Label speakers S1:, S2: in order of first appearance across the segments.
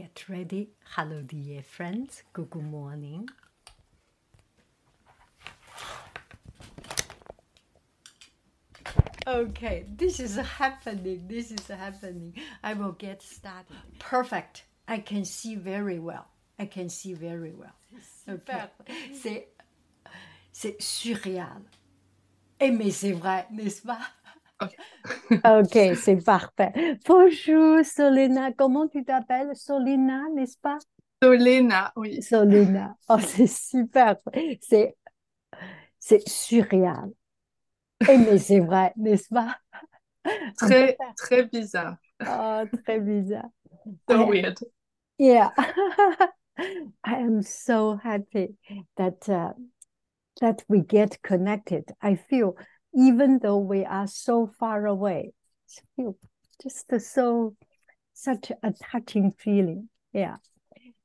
S1: Get ready. Hello, dear friends. Good morning. Okay, this is happening. This is happening. I will get started. Perfect. I can see very well. I can see very well. Okay. C'est, c'est surréal. Et eh, mais c'est vrai, n'est-ce pas? Ok, c'est parfait. Bonjour Solena, comment tu t'appelles? Solena, n'est-ce pas?
S2: Solena, oui.
S1: Solena, oh c'est super, c'est c'est surréal. Et mais c'est vrai, n'est-ce pas?
S2: Très, très bizarre.
S1: Oh, très bizarre.
S2: So weird.
S1: Yeah, I am so happy that uh, that we get connected. I feel even though we are so far away, just so such a touching feeling. Yeah,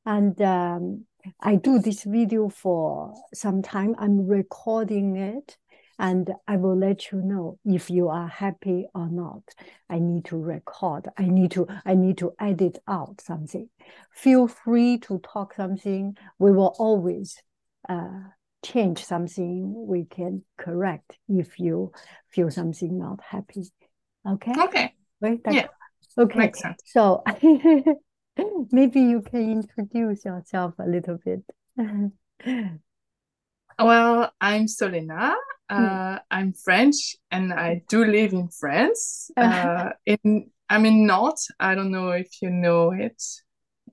S1: and um, I do this video for some time. I'm recording it, and I will let you know if you are happy or not. I need to record. I need to. I need to edit out something. Feel free to talk something. We will always uh, change something. We can correct if you feel something not happy. Okay.
S2: Okay,
S1: Right?
S2: Yeah.
S1: Okay.
S2: makes sense.
S1: So maybe you can introduce yourself a little bit.
S2: Well, I'm Solena. Uh, I'm French and I do live in France. Uh, in I'm in Nantes. I don't know if you know it.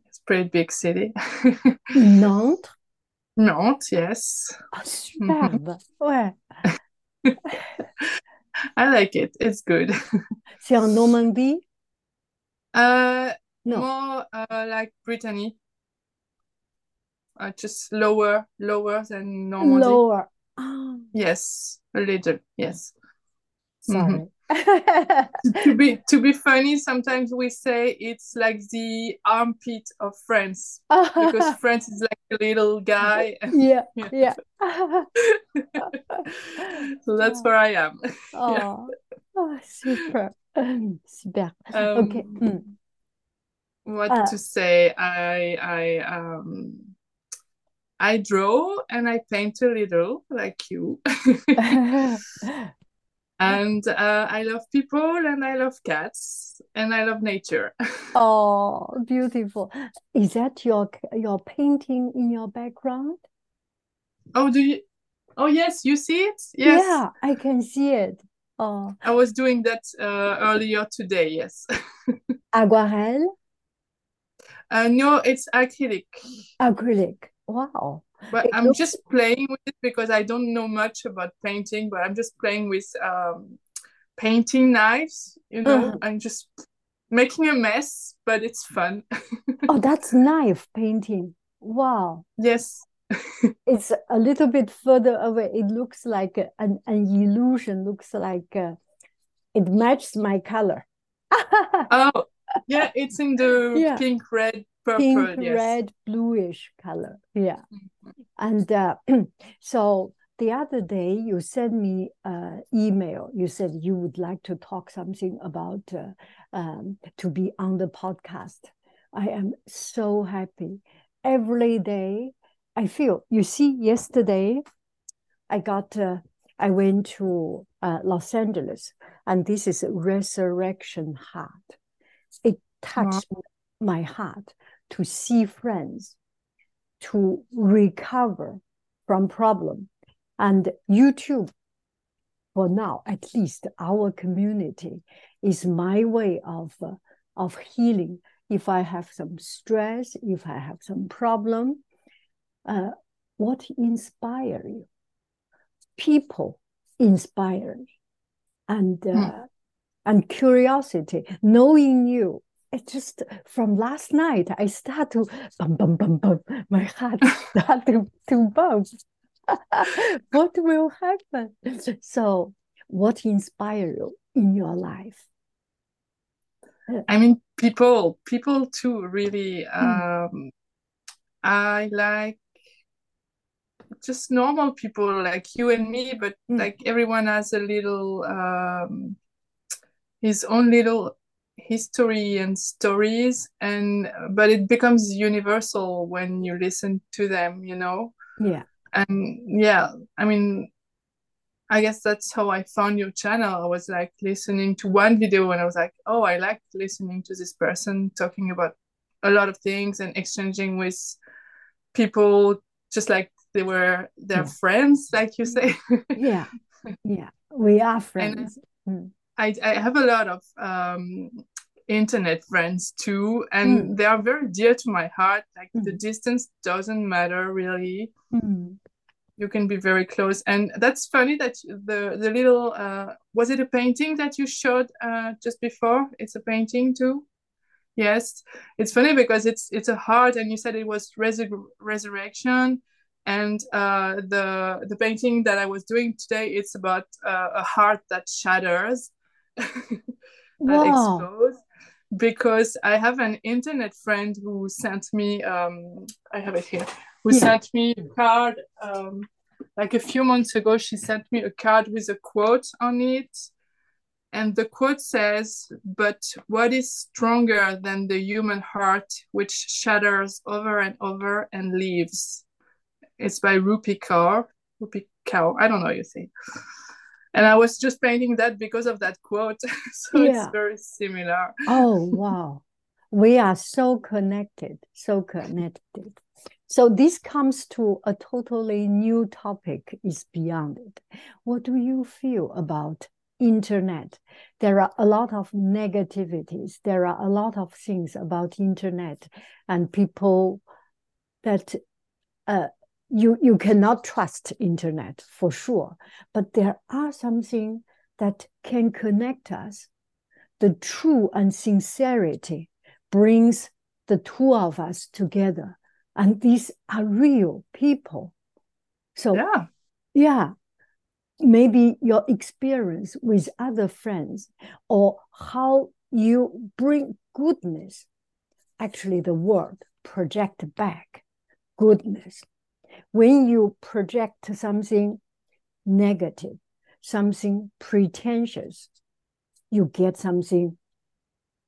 S2: It's a pretty big city.
S1: Nantes.
S2: Nantes, yes.
S1: Ah, superbe. Ouais.
S2: I like it. It's good.
S1: C'est en Normandie?
S2: Uh,
S1: No.
S2: more uh, like Brittany. Uh, just lower, lower than Normandy.
S1: Lower. Ah,
S2: Yes, a little. Yes.
S1: sorry.
S2: To be to be funny, sometimes we say it's like the armpit of France because France is like a little guy.
S1: yeah,
S2: Yeah.
S1: yeah.
S2: so that's where I am.
S1: Oh, oh, super. Super.
S2: Um,
S1: Okay. mm.
S2: What
S1: Uh,
S2: to say? I I um I draw and I paint a little like you. And uh, I love people and I love cats and I love nature.
S1: Oh, beautiful. Is that your your painting in your background?
S2: oh, do you? Oh, yes, you see it? Yes.
S1: Yeah, I can see it. Oh,
S2: I was doing that uh, earlier today. Yes.
S1: aquarelle,
S2: Uh, no, it's acrylic,
S1: acrylic. Wow.
S2: But
S1: It
S2: I'm
S1: looks-
S2: just playing with it because I don't know much about painting, but I'm just playing with um, painting knives, you know,
S1: Mhm.
S2: I'm just making a mess, but it's fun.
S1: Oh, that's knife painting. Wow.
S2: Yes.
S1: it's a little bit further away. It looks like an, an illusion, looks like uh, it matches my color.
S2: oh, yeah, it's in the yeah. pink, red, purple.
S1: Pink,
S2: yes.
S1: red, bluish color. Yeah. Mm-hmm. And uh, so the other day you sent me an email. You said you would like to talk something about uh, um, to be on the podcast. I am so happy. Every day I feel, you see, yesterday I got, uh, I went to uh, Los Angeles and this is Resurrection Heart. It touched wow. my heart to see friends, to recover from problem. And YouTube, for now, at least our community, is my way of, uh, of healing. If I have some stress, if I have some problem, uh, what inspire you? People inspire me, and uh, mm. and curiosity, knowing you. It just from last night, I start to bum bum bum bum. My heart start to to bump. what will happen? So, what inspire you in your life?
S2: I mean, people, people too. Really, hmm. um, mm. I like just normal people like you and me, but mm. like everyone has a little um, his own little history and stories, and but it becomes universal when you listen to them, you know.
S1: Yeah.
S2: And yeah, I mean, I guess that's how I found your channel. I was like listening to one video and I was like, oh, I like listening to this person talking about a lot of things and exchanging with people just like they were their yeah. friends like you say
S1: yeah yeah we are friends.
S2: I, I have a lot of um, internet friends too and mm. they are very dear to my heart like mm. the distance doesn't matter really
S1: mm.
S2: you can be very close and that's funny that the the little uh, was it a painting that you showed uh, just before it's a painting too yes it's funny because it's it's a heart and you said it was resur- resurrection and uh, the the painting that I was doing today it's about uh, a heart that shatters wow. explodes because I have an internet friend who sent me um, I have it here who yeah. sent me a card um, like a few months ago she sent me a card with a quote on it and the quote says but what is stronger than the human heart which shatters over and over and leaves it's by Rupi Kaur. Rupi Kaur. I don't know you say. And I was just painting that because of that quote. so yeah. it's very similar.
S1: Oh wow. we are so connected, so connected. So this comes to a totally new topic is beyond it. What do you feel about internet? There are a lot of negativities. There are a lot of things about internet and people that uh, you you cannot trust internet for sure. But there are something that can connect us. The true and sincerity brings the two of us together. And these are real people. So
S2: yeah.
S1: yeah maybe your experience with other friends or how you bring goodness actually the word project back goodness when you project something negative, something pretentious, you get something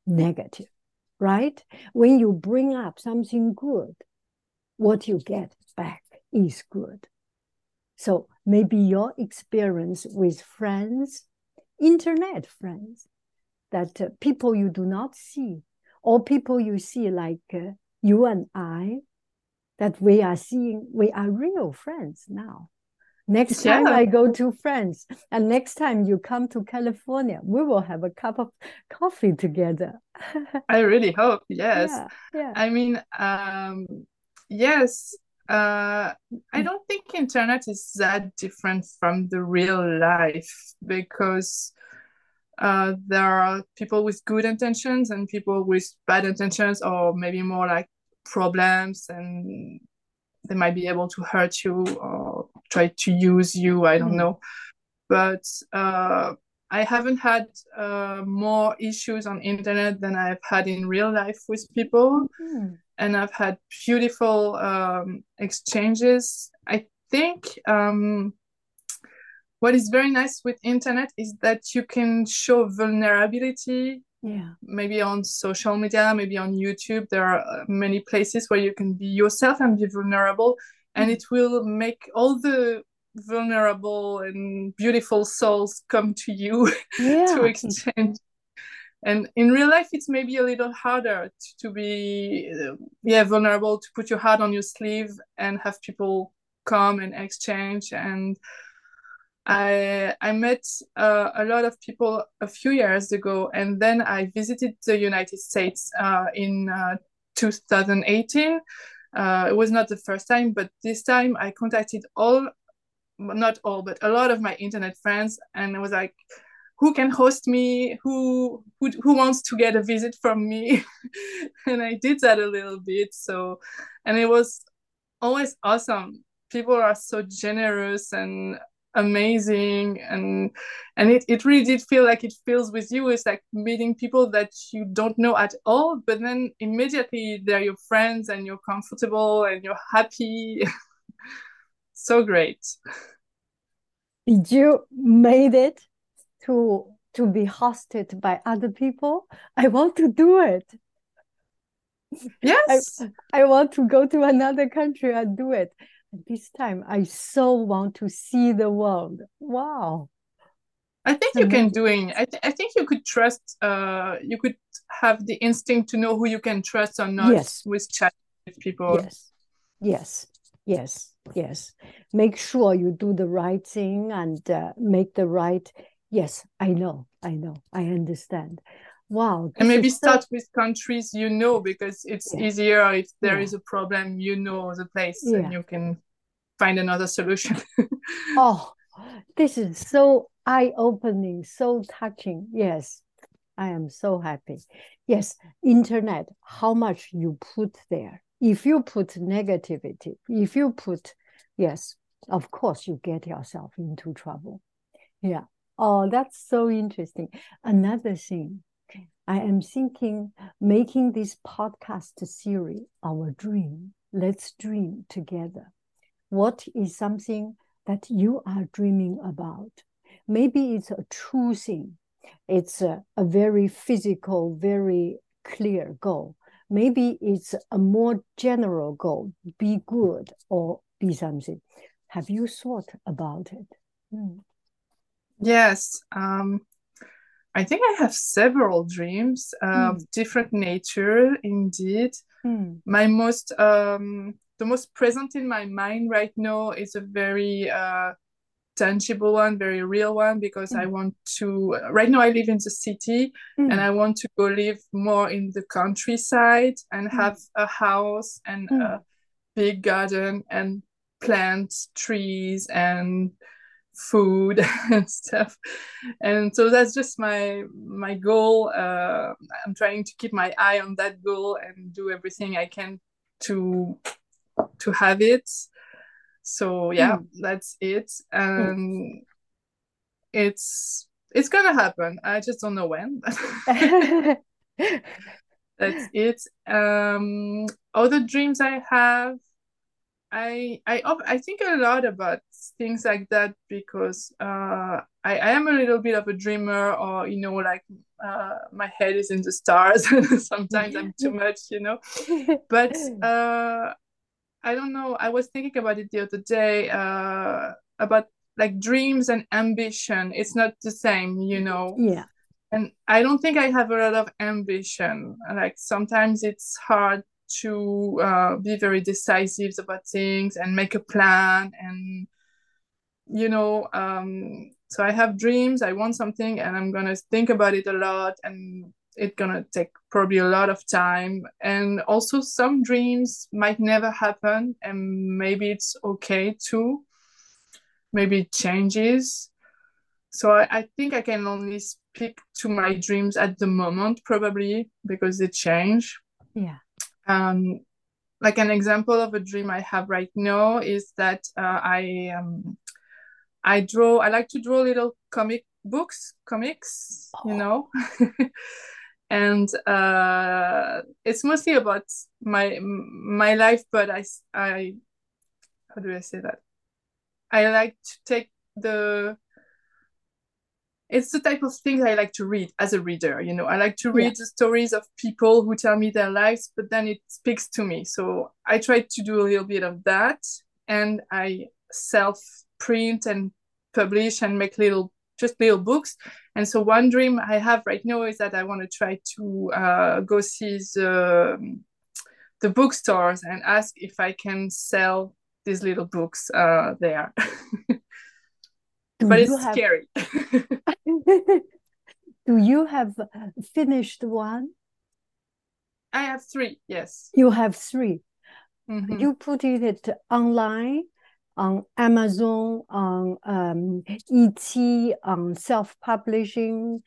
S1: negative, right? When you bring up something good, what you get back is good. So maybe your experience with friends, internet friends, that uh, people you do not see, or people you see like uh, you and I, that we are seeing we are real friends now. Next time i go to france and next time you come to california we will have a cup of coffee together.
S2: I really hope yes.
S1: Yeah, yeah.
S2: i mean um yes uh i don't think internet is that different from the real life because uh, there are people with good intentions and people with bad intentions or maybe more like problems and they might be able to hurt you or try to use you i don't mm. know but uh, i haven't had uh, more issues on internet than i've had in real life with people mm. and i've had beautiful um, exchanges i think um, what is very nice with internet is that you can show vulnerability
S1: yeah.
S2: Maybe on social media maybe on youtube there are uh, many places where you can be yourself and be vulnerable and it will make all the vulnerable and beautiful souls come to you yeah. to exchange. And in real life it's maybe a little harder to, to be uh, yeah vulnerable to put your heart on your sleeve and have people come and exchange and I I met uh, a lot of people a few years ago, and then I visited the United States uh, in uh, 2018. Uh, it was not the first time, but this time I contacted all, not all, but a lot of my internet friends, and I was like, "Who can host me? Who who who wants to get a visit from me?" and I did that a little bit. So, and it was always awesome. People are so generous and amazing and and it, it really did feel like it feels with you. It's like meeting people that you don't know at all but then immediately they're your friends and you're comfortable and you're happy. So great.
S1: You made it to to be hosted by other people. I want to do it.
S2: Yes.
S1: I, I want to go to another country and do it this time I so want to see the world. Wow.
S2: I think you can doing. I, th- I think you could trust. Uh, you could have the instinct to know who you can trust or not
S1: yes.
S2: with chat with people.
S1: Yes, yes, yes, yes. Make sure you do the right thing and uh, make the right. Yes, I know, I know, I understand. Wow.
S2: And maybe start so... with countries you know because it's yeah. easier if there yeah. is a problem, you know the place yeah. and you can find another solution.
S1: oh, this is so eye opening, so touching. Yes, I am so happy. Yes, internet, how much you put there. If you put negativity, if you put, yes, of course you get yourself into trouble. Yeah. Oh, that's so interesting. Another thing, I am thinking making this podcast series our dream. Let's dream together. What is something that you are dreaming about? Maybe it's a true thing. It's a, a very physical, very clear goal. Maybe it's a more general goal, be good or be something. Have you thought about it?
S2: Hmm. Yes. Um, I think I have several dreams of mm. different nature, indeed. Mm. My most, um, the most present in my mind right now is a very uh, tangible one, very real one, because mm. I want to. Right now, I live in the city, and I want to go live more in the countryside and have a house and a big garden and plants, trees, and food and stuff and so that's just my my goal uh, i'm trying to keep my eye on that goal and do everything i can to to have it so yeah mm. that's it and mm. it's it's gonna happen i just don't know when that's it um other dreams i have I I I think a lot about things like that because uh, I, I am a little bit of a dreamer, or you know, like uh, my head is in the stars. Sometimes I'm too much, you know. But uh, I don't know. I was thinking about it the other day uh, about like dreams and ambition. It's not the same, you know.
S1: Yeah.
S2: And I don't think I have a lot of ambition. Like sometimes it's hard to uh, be very decisive about things and make a plan and you know um, so i have dreams i want something and i'm gonna think about it a lot and it's gonna take probably a lot of time. And also some dreams might never happen and maybe it's okay too maybe it changes. So I, I think i can only speak to my dreams at the moment probably because they change.
S1: Yeah.
S2: Um, like an example of a dream I have right now is that uh, I um, I draw. I like to draw little comic books, comics, oh. you know, and uh, it's mostly about my my life. But I I how do I say that? I like to take the it's the type of things I like to read as a reader. You know, I like to read yeah. the stories of people who tell me their lives, but then it speaks to me. So I try to do a little bit of that, and I self print and publish and make little just little books. And so one dream I have right now is that I want to try to uh, go see the the bookstores and ask if I can sell these little books uh, there. but it's have... scary.
S1: Do you have finished one?
S2: I have three, yes.
S1: You have 3 mm-hmm. You put it online on Amazon, on um, ET, on self-publishing.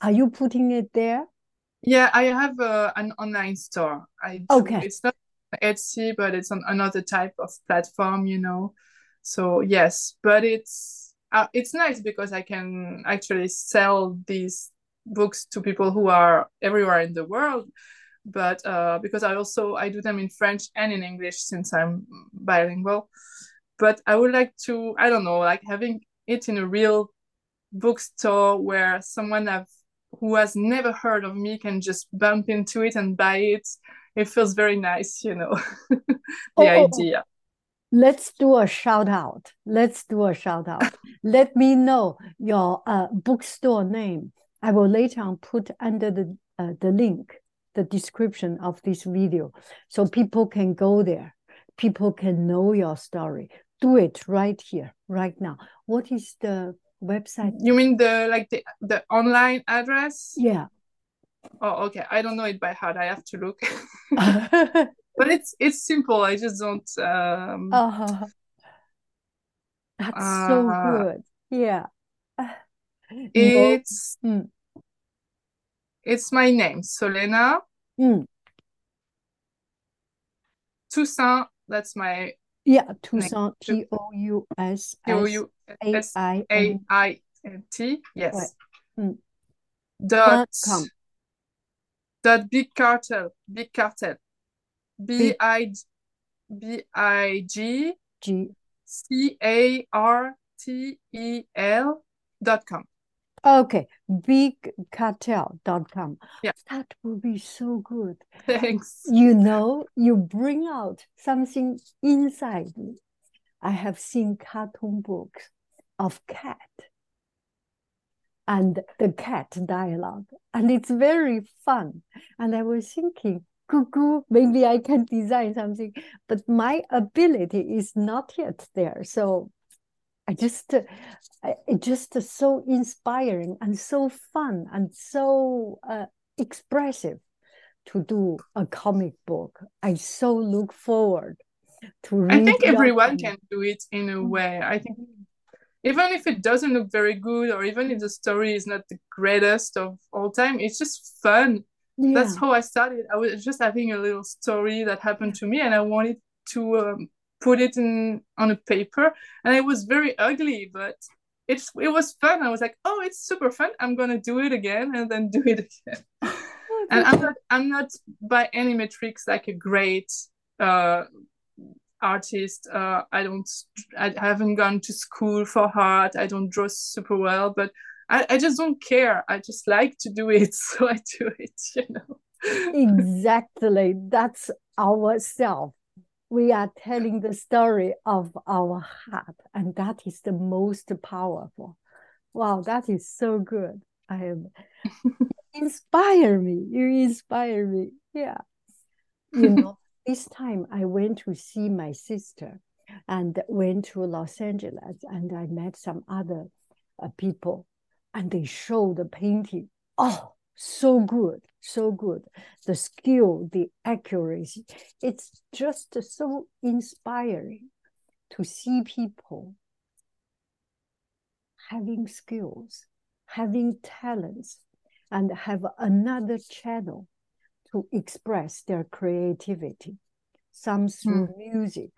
S1: Are you putting it there?
S2: Yeah, I have uh, an online store. I do. okay. It's not Etsy, but it's on another type of platform, you know. So yes, but it's uh, it's nice because I can actually sell these books to people who are everywhere in the world. But uh, because I also I do them in French and in English since I'm bilingual. But I would like to I don't know like having it in a real bookstore where someone have who has never heard of me can just bump into it and buy it. It feels very nice, you know, the oh, idea. Oh
S1: let's do a shout out. Let's do a shout out. Let me know your uh, bookstore name. I will later on put under the uh, the link, the description of this video, so people can go there. People can know your story. Do it right here, right now. What is the website?
S2: You mean the like the the online address?
S1: Yeah.
S2: Oh, okay. I don't know it by heart. I have to look. but it's it's simple. I just don't. Um,
S1: uh-huh. that's uh, so good. Yeah.
S2: It's mm. it's my name, Solena. Mm. Toussaint. That's my
S1: yeah. Toussaint. T O U S S A I
S2: N T. Yes. Mm. Dot. Com. Dot big cartel. Big cartel. B I B I G G C A R T E L dot com.
S1: Okay, bigcartel.com. Yeah. That would be so good.
S2: Thanks.
S1: You know, you bring out something inside me. I have seen cartoon books of cat and the cat dialogue, and it's very fun. And I was thinking, cuckoo, maybe I can design something, but my ability is not yet there. So I just, it just so inspiring and so fun and so uh, expressive to do a comic book. I so look forward to.
S2: I think everyone can do it in a mm. way. I think even if it doesn't look very good, or even if the story is not the greatest of all time, it's just fun yeah. that's how I started. I was just having a little story that happened to me, and I wanted to um, put it in on a paper. And it was very ugly, but it's it was fun. I was like, oh, it's super fun. I'm gonna do it again, and then do it again. Oh, and I'm not I'm not by any metrics like a great uh, artist. Uh, I don't I haven't gone to school for art. I don't draw super well, but I, I just don't care. I just like to do it, so I do it, you know.
S1: exactly. That's ourself. We are telling the story of our heart, and that is the most powerful. Wow, that is so good. I am inspire me. You inspire me. Yeah. You know, this time I went to see my sister and went to Los Angeles and I met some other uh, people and they showed the painting. Oh, so good, so good. The skill, the accuracy. It's just so inspiring to see people having skills, having talents, and have another channel to express their creativity. some through mm. music,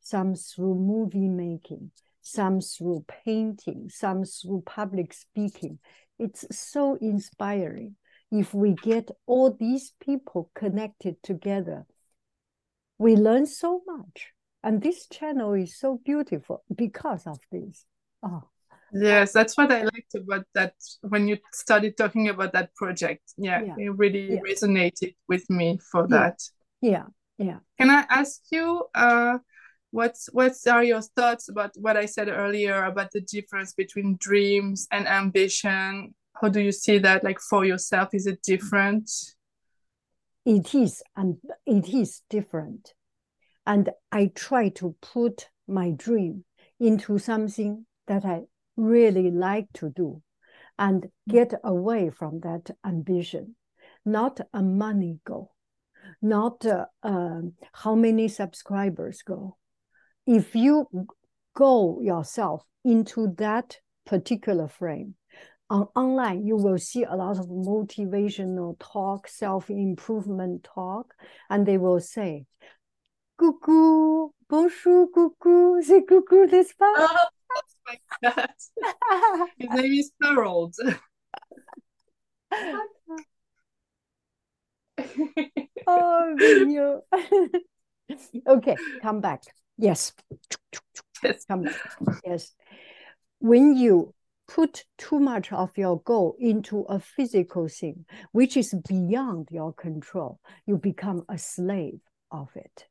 S1: some through movie making, some through painting, some through public speaking. It's so inspiring. If we get all these people connected together, we learn so much. And this channel is so beautiful because of this. Oh.
S2: Yes, that's what I liked about that when you started talking about that project. Yeah, yeah. it really yeah. resonated with me for
S1: yeah.
S2: that.
S1: Yeah, yeah.
S2: Can I ask you uh what's what's are your thoughts about what I said earlier about the difference between dreams and ambition? How do you see that like for yourself? Is it different?
S1: It is and it is different. And I try to put my dream into something that I really like to do and get away from that ambition, not a money goal, not uh, uh, how many subscribers go. If you go yourself into that particular frame, on online you will see a lot of motivational talk, self-improvement talk, and they will say, "Coucou, bonjour, coucou, c'est coucou, n'est-ce pas?"
S2: Oh my god. His name is Harold.
S1: oh, you. okay, come back. Yes.
S2: Yes.
S1: Yes. When you put too much of your goal into a physical thing, which is beyond your control, you become a slave of it.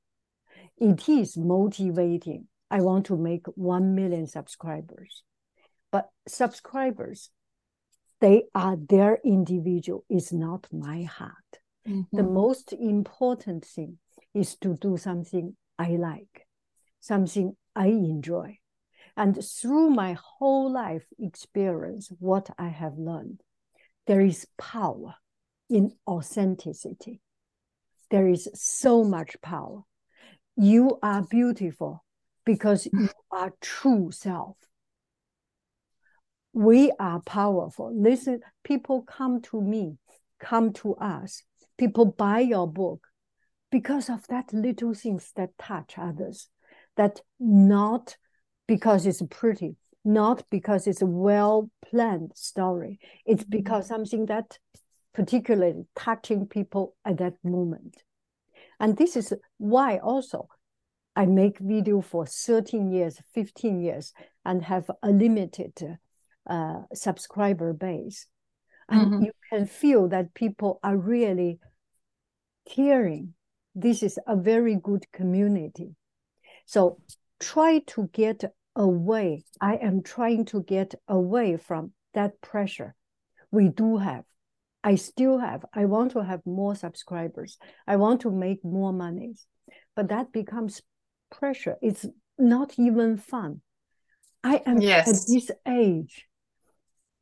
S1: It is motivating I want to make 1 million subscribers. But subscribers, they are their individual, is not my heart. Mm-hmm. The most important thing is to do something I like, something I enjoy. And through my whole life experience, what I have learned, there is power in authenticity. There is so much power. You are beautiful because you are true self. We are powerful. Listen, people come to me, come to us. People buy your book because of that little things that touch others. That not because it's pretty, not because it's a well planned story. It's because something that particularly touching people at that moment. And this is why also I make video for 13 years, 15 years, and have a limited uh, subscriber base. And mm-hmm. you can feel that people are really caring. This is a very good community. So try to get away. I am trying to get away from that pressure. We do have. I still have. I want to have more subscribers. I want to make more money. But that becomes pressure. It's not even fun. I am yes. at this age.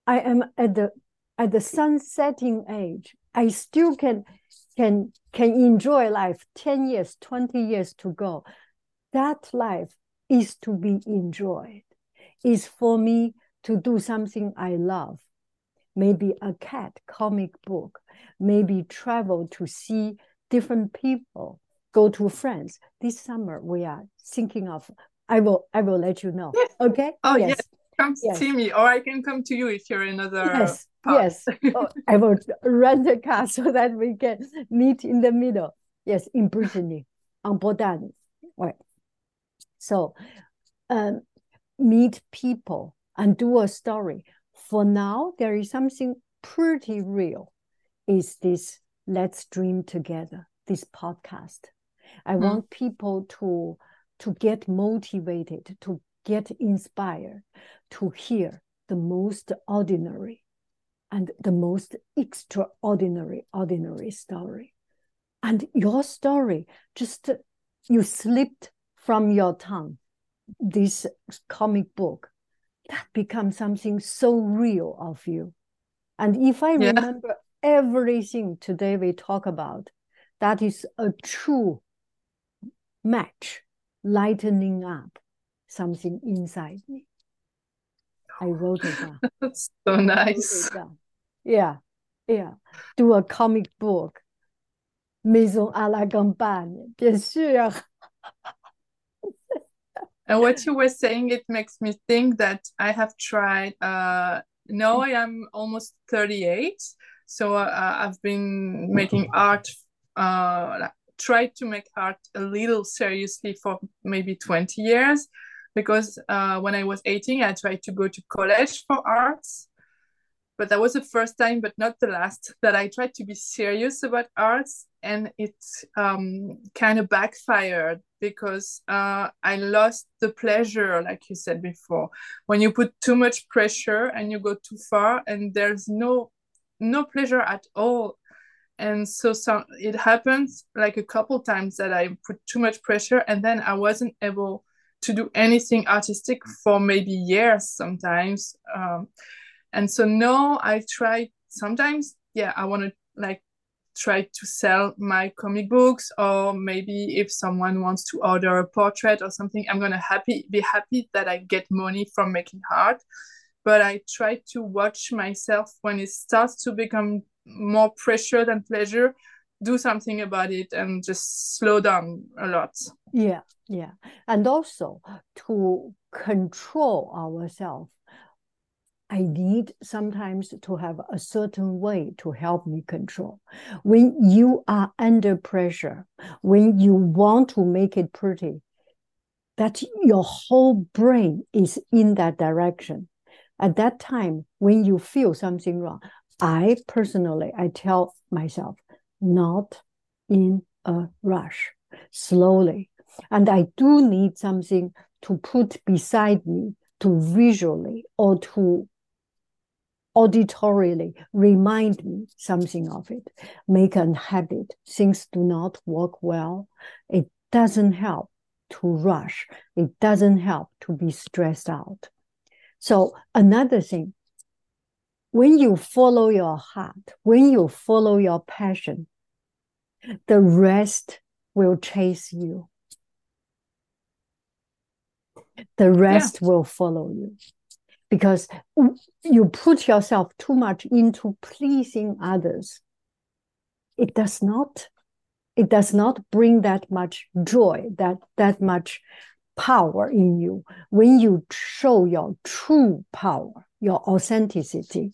S1: I am at the at the sunsetting age. I still can can can enjoy life 10 years, 20 years to go. That life is to be enjoyed. Is for me to do something I love. Maybe a cat comic book, maybe travel to see different people, go to France. This summer we are thinking of. I will I will let you know. Yes. Okay.
S2: Oh yes. yes. Come yes. see me, or I can come to you if you're another.
S1: Yes. Yes. oh, I will rent a car so that we can meet in the middle. Yes, in Brittany, on Bretagne. Right. So, um, meet people and do a story. For now, there is something pretty real. Is this Let's Dream Together, this podcast. I mm. want people to to get motivated, to get inspired, to hear the most ordinary and the most extraordinary ordinary story. And your story just you slipped from your tongue this comic book that becomes something so real of you. And if I yeah. remember everything today we talk about, that is a true match, lightening up something inside me. I wrote it down.
S2: That's so nice.
S1: Yeah, yeah. Do a comic book. Maison à la campagne, bien sûr.
S2: And what you were saying, it makes me think that I have tried. Uh, now I am almost 38, so uh, I've been making art. Uh, tried to make art a little seriously for maybe 20 years, because uh, when I was 18, I tried to go to college for arts but that was the first time but not the last that i tried to be serious about arts and it um, kind of backfired because uh, i lost the pleasure like you said before. When you put too much pressure and you go too far and there's no no pleasure at all. And so some it happens like a couple times that i put too much pressure and then i wasn't able to do anything artistic for maybe years sometimes um, and so now i try sometimes yeah i want to like try to sell my comic books or maybe if someone wants to order a portrait or something i'm gonna happy be happy that i get money from making art. But i try to watch myself when it starts to become more pressure than pleasure do something about it and just slow down a lot.
S1: Yeah yeah. And also to control ourselves I need sometimes to have a certain way to help me control. When you are under pressure, when you want to make it pretty, that your whole brain is in that direction. At that time, when you feel something wrong, I personally, I tell myself, not in a rush, slowly. And I do need something to put beside me to visually or to auditorily remind me something of it, make a habit. Things do not work well. It doesn't help to rush. It doesn't help to be stressed out. So another thing, when you follow your heart, when you follow your passion, the rest will chase you. The rest yeah. will follow you because you put yourself too much into pleasing others. It does not it does not bring that much joy that that much power in you. When you show your true power your authenticity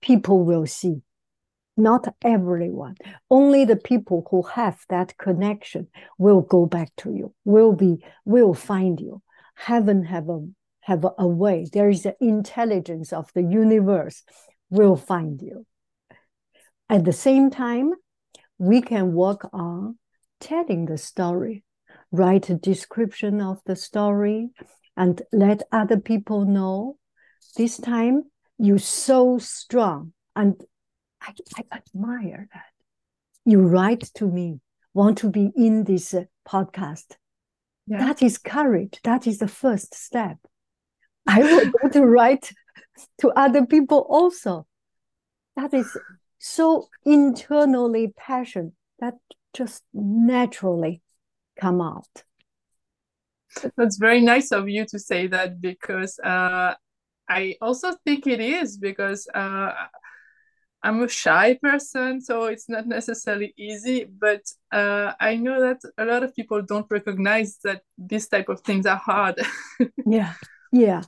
S1: people will see. Not everyone. Only the people who have that connection will go back to you will be will find you. Heaven have a have a way. There is an intelligence of the universe will find you. At the same time, we can work on telling the story, write a description of the story, and let other people know. This time, you're so strong, and I, I admire that. You write to me, want to be in this uh, podcast. Yeah. That is courage. That is the first step. I will go to write to other people also. That is so internally passion that just naturally come out.
S2: That's very nice of you to say that because uh, I also think it is because uh, I'm a shy person, so it's not necessarily easy. But uh, I know that a lot of people don't recognize that these type of things are hard.
S1: yeah, yeah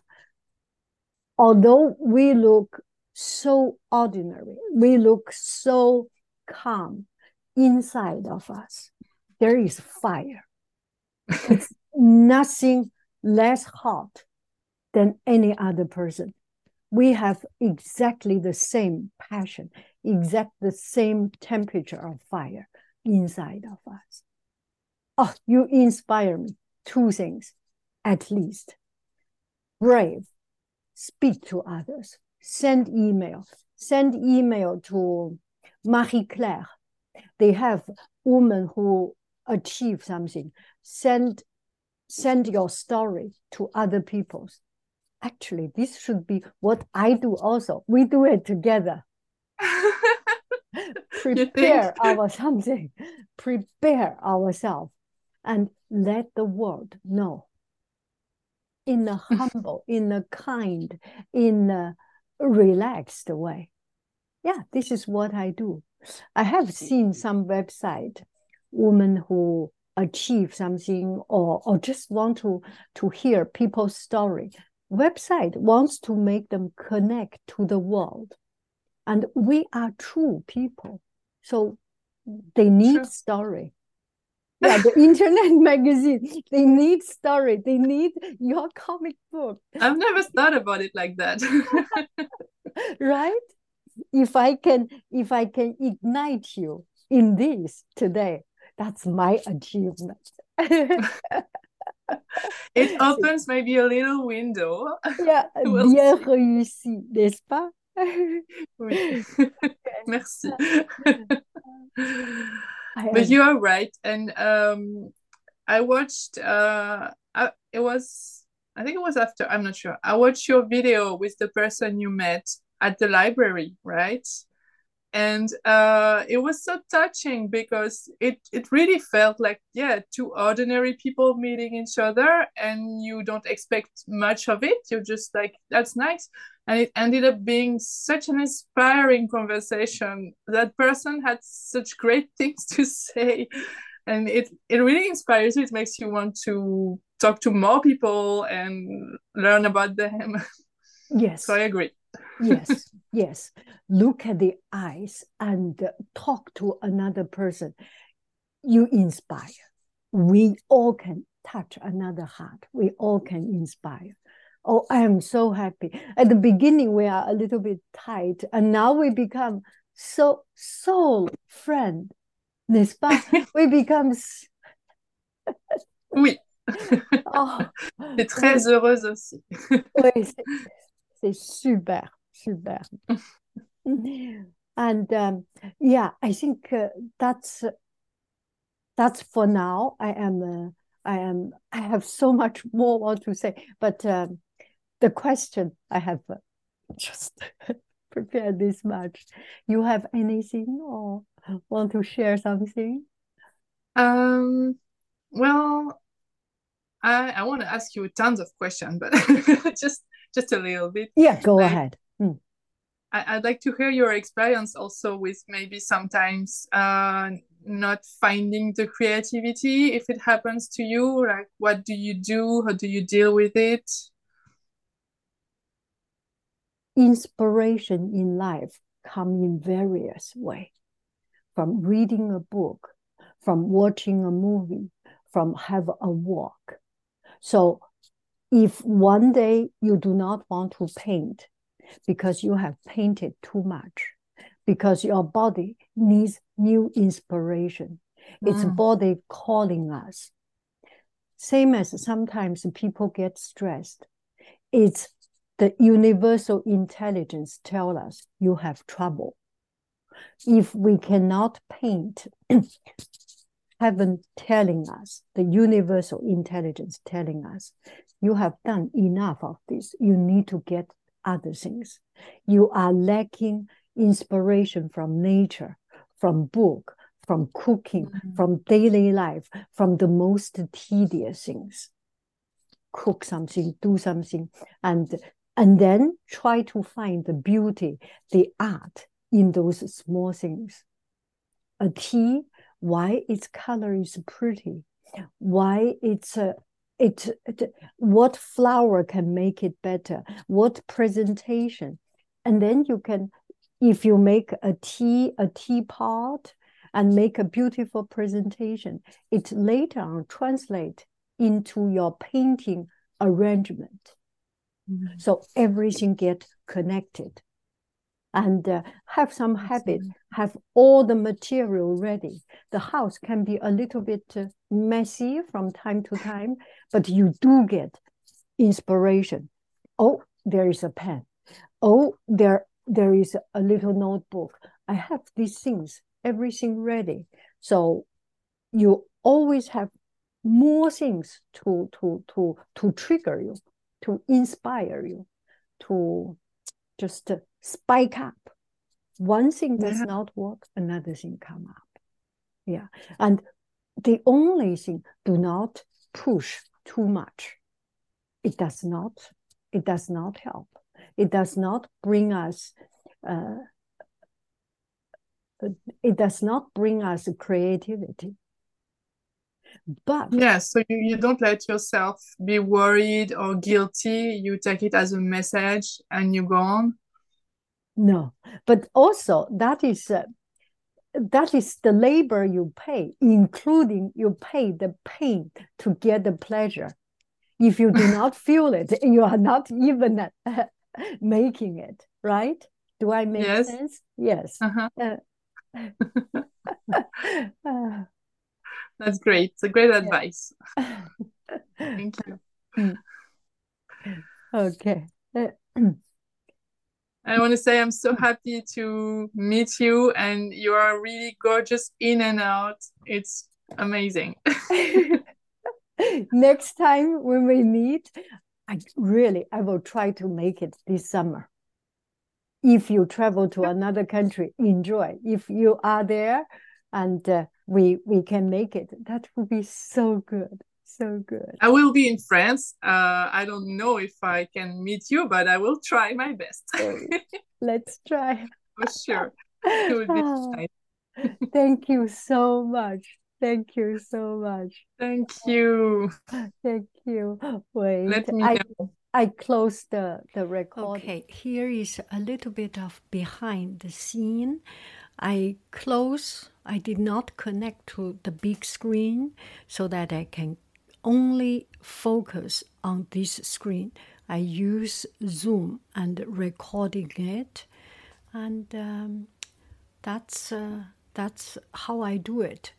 S1: although we look so ordinary, we look so calm inside of us, there is fire. it's nothing less hot than any other person. We have exactly the same passion, exact the same temperature of fire inside of us. Oh, you inspire me. Two things, at least. Brave speak to others, send email, send email to Marie Claire. They have women who achieve something. Send send your story to other people. Actually, this should be what I do also. We do it together. prepare our something, prepare ourselves, and let the world know in a humble, in a kind, in a relaxed way. Yeah, this is what I do. I have seen some website women who achieve something or or just want to to hear people's story. Website wants to make them connect to the world, and we are true people, so they need story. Yeah, the internet magazine. They need story. They need your comic book.
S2: I've never thought about it like that.
S1: right? If I can, if I can ignite you in this today, that's my achievement.
S2: it opens maybe a little window.
S1: Yeah, we'll bien see. réussi, n'est-ce pas?
S2: oui. Merci. But you are right, and um, I watched. Uh, I, it was I think it was after. I'm not sure. I watched your video with the person you met at the library, right? And uh, it was so touching because it it really felt like yeah, two ordinary people meeting each other, and you don't expect much of it. You're just like that's nice, and it ended up being such an inspiring conversation. That person had such great things to say and it it really inspires you. It makes you want to talk to more people and learn about them.
S1: Yes.
S2: So i agree
S1: yes yes look at the eyes and talk to another person you inspire we all can touch another heart we all can inspire Oh, I am so happy. At the beginning, we are a little bit tight, and now we become so soul friend, n'est-ce pas? we become.
S2: oui. oh, c'est très heureuse aussi.
S1: oui, c'est super, super. and um, yeah, I think uh, that's that's for now. I am. Uh, I am. I have so much more what to say, but. Um, the question I have just prepared this much. You have anything or want to share something?
S2: Um, well, I I want to ask you tons of questions, but just just a little bit.
S1: Yeah, go like, ahead. Mm.
S2: I, would like to hear your experience also with maybe sometimes uh, not finding the creativity if it happens to you. Like, what do you do? How do you deal with it?
S1: inspiration in life come in various ways from reading a book from watching a movie from have a walk so if one day you do not want to paint because you have painted too much because your body needs new inspiration mm. it's body calling us same as sometimes people get stressed it's the universal intelligence tell us you have trouble. If we cannot paint, heaven telling us, the universal intelligence telling us, you have done enough of this. You need to get other things. You are lacking inspiration from nature, from book, from cooking, mm-hmm. from daily life, from the most tedious things. Cook something, do something, and and then try to find the beauty, the art in those small things. A tea, why its color is pretty, why it's a it, it, what flower can make it better what presentation and then you can if you make a tea a teapot and make a beautiful presentation it later on translate into your painting arrangement Mm-hmm. So everything get connected. And uh, have some habit, have all the material ready. The house can be a little bit uh, messy from time to time, but you do get inspiration. Oh, there is a pen. Oh, there there is a little notebook. I have these things, everything ready. So you always have more things to to to to trigger you to inspire you to just spike up. One thing does yeah. not work, another thing come up. Yeah. And the only thing, do not push too much. It does not, it does not help. It does not bring us uh,
S3: it does not bring us creativity. But
S2: yeah, so you, you don't let yourself be worried or guilty. You take it as a message and you go on.
S3: No, but also that is uh, that is the labor you pay, including you pay the pain to get the pleasure. If you do not feel it, you are not even uh, making it, right? Do I make
S2: yes.
S3: sense? Yes.
S2: Uh-huh.
S3: Uh,
S2: That's great. It's a great advice. Thank you.
S3: Okay.
S2: I want to say I'm so happy to meet you, and you are really gorgeous in and out. It's amazing.
S3: Next time when we meet, I really I will try to make it this summer. If you travel to another country, enjoy. If you are there, and uh, we we can make it, that would be so good so good.
S2: I will be in France. Uh, I don't know if I can meet you, but I will try my best.
S3: Let's try.
S2: For sure. It would be nice.
S3: Thank you so much. Thank you so much.
S2: Thank you.
S3: Thank you. Wait,
S2: Let me
S3: I,
S2: know.
S3: I close the, the record.
S1: Okay, here is a little bit of behind the scene. I close, I did not connect to the big screen so that I can only focus on this screen. I use Zoom and recording it, and um, that's uh, that's how I do it.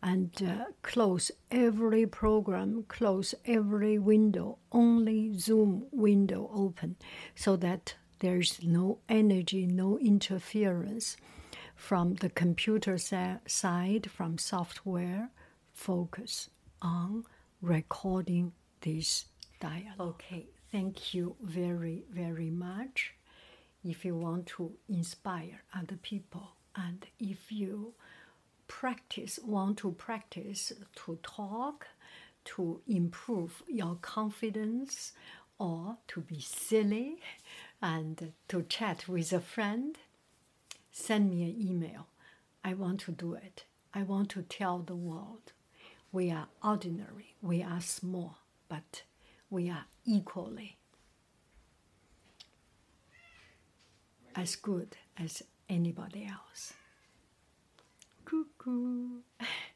S1: And uh, close every program, close every window, only Zoom window open, so that there's no energy, no interference from the computer side, from software. Focus on recording this dialogue. Okay, thank you very, very much. If you want to inspire other people and if you practice, want to practice to talk, to improve your confidence, or to be silly and to chat with a friend, send me an email. I want to do it. I want to tell the world we are ordinary, we are small, but we are equally as good as anybody else. Cuckoo.